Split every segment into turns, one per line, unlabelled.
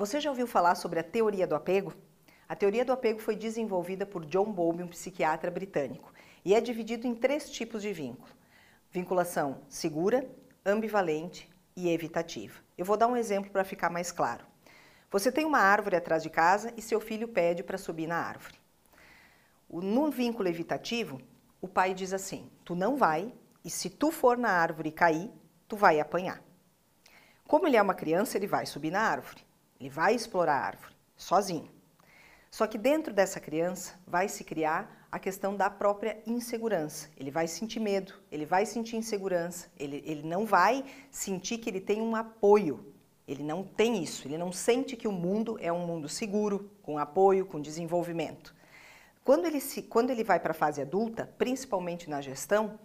Você já ouviu falar sobre a teoria do apego? A teoria do apego foi desenvolvida por John Bowlby, um psiquiatra britânico, e é dividido em três tipos de vínculo: vinculação segura, ambivalente e evitativa. Eu vou dar um exemplo para ficar mais claro. Você tem uma árvore atrás de casa e seu filho pede para subir na árvore. No vínculo evitativo, o pai diz assim: Tu não vai, e se tu for na árvore e cair, tu vai apanhar. Como ele é uma criança, ele vai subir na árvore. Ele vai explorar a árvore, sozinho. Só que dentro dessa criança vai se criar a questão da própria insegurança. Ele vai sentir medo, ele vai sentir insegurança, ele, ele não vai sentir que ele tem um apoio. Ele não tem isso, ele não sente que o mundo é um mundo seguro, com apoio, com desenvolvimento. Quando ele, se, quando ele vai para a fase adulta, principalmente na gestão,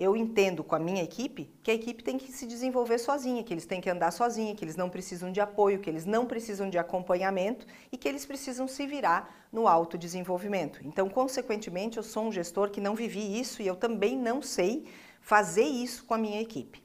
eu entendo com a minha equipe que a equipe tem que se desenvolver sozinha, que eles têm que andar sozinha, que eles não precisam de apoio, que eles não precisam de acompanhamento e que eles precisam se virar no autodesenvolvimento. Então, consequentemente, eu sou um gestor que não vivi isso e eu também não sei fazer isso com a minha equipe.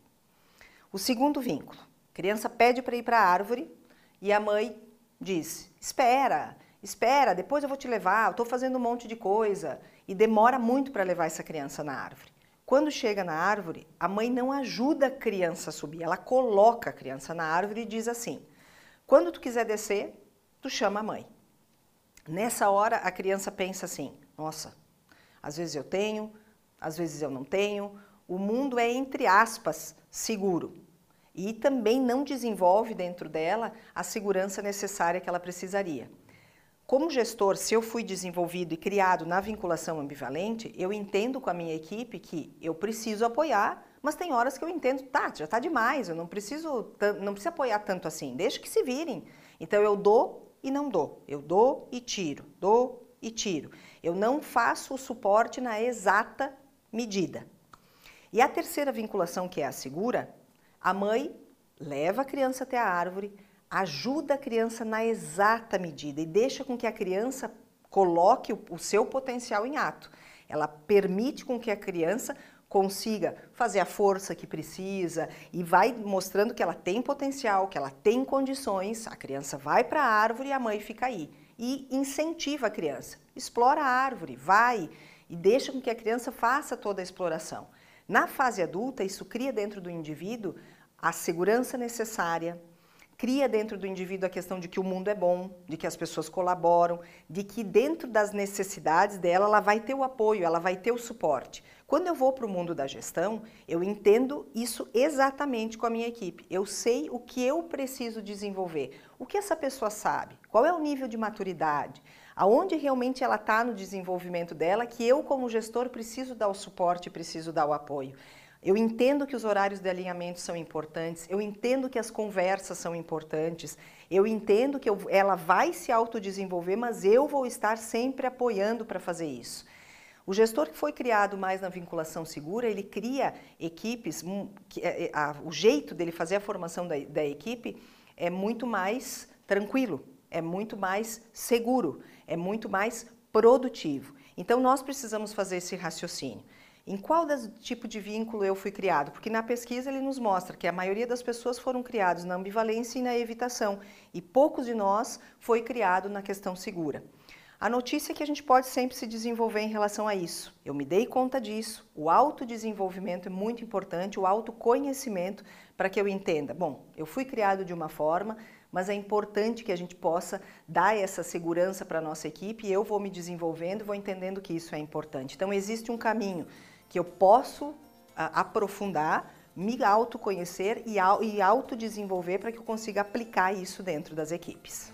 O segundo vínculo: criança pede para ir para a árvore e a mãe diz: espera, espera, depois eu vou te levar, eu estou fazendo um monte de coisa. E demora muito para levar essa criança na árvore. Quando chega na árvore, a mãe não ajuda a criança a subir, ela coloca a criança na árvore e diz assim: quando tu quiser descer, tu chama a mãe. Nessa hora, a criança pensa assim: nossa, às vezes eu tenho, às vezes eu não tenho. O mundo é, entre aspas, seguro. E também não desenvolve dentro dela a segurança necessária que ela precisaria. Como gestor, se eu fui desenvolvido e criado na vinculação ambivalente, eu entendo com a minha equipe que eu preciso apoiar, mas tem horas que eu entendo, tá, já está demais, eu não preciso, não preciso apoiar tanto assim, deixa que se virem. Então eu dou e não dou, eu dou e tiro, dou e tiro. Eu não faço o suporte na exata medida. E a terceira vinculação, que é a segura, a mãe leva a criança até a árvore, ajuda a criança na exata medida e deixa com que a criança coloque o, seu potencial em ato. Ela permite com que a criança consiga fazer a força que precisa e vai mostrando que ela tem potencial, que ela tem condições. A criança vai para a árvore e a mãe fica aí. E incentiva a criança. Explora a árvore, vai e deixa com que a criança faça toda a exploração. Na fase adulta, isso cria dentro do indivíduo a segurança necessária, cria dentro do indivíduo a questão de que o mundo é bom, de que as pessoas colaboram, de que dentro das necessidades dela ela vai ter o apoio, ela vai ter o suporte. Quando eu vou para o mundo da gestão, eu entendo isso exatamente com a minha equipe. Eu sei o que eu preciso desenvolver, o que essa pessoa sabe, qual é o nível de maturidade, aonde realmente ela está no desenvolvimento dela, que eu como gestor preciso dar o suporte, preciso dar o apoio. Eu entendo que os horários de alinhamento são importantes, eu entendo que as conversas são importantes, eu entendo que eu, ela vai se autodesenvolver, mas eu vou estar sempre apoiando para fazer isso. O gestor que foi criado mais na vinculação segura, ele cria equipes, um, que, é, é, o jeito dele fazer a formação da, da equipe é muito mais tranquilo, é muito mais seguro, é muito mais produtivo. Então nós precisamos fazer esse raciocínio. Em qual das, tipo de vínculo eu fui criado? Porque na pesquisa ele nos mostra que a maioria das pessoas foram criados na ambivalência e na evitação, e poucos de nós foi criado na questão segura. A notícia é que a gente pode sempre se desenvolver em relação a isso. Eu me dei conta disso. O autodesenvolvimento é muito importante, o autoconhecimento, para que eu entenda. Bom, eu fui criado de uma forma, mas é importante que a gente possa dar essa segurança para a nossa equipe e eu vou me desenvolvendo, vou entendendo que isso é importante. Então, existe um caminho que eu posso aprofundar, me autoconhecer e, e autodesenvolver para que eu consiga aplicar isso dentro das equipes.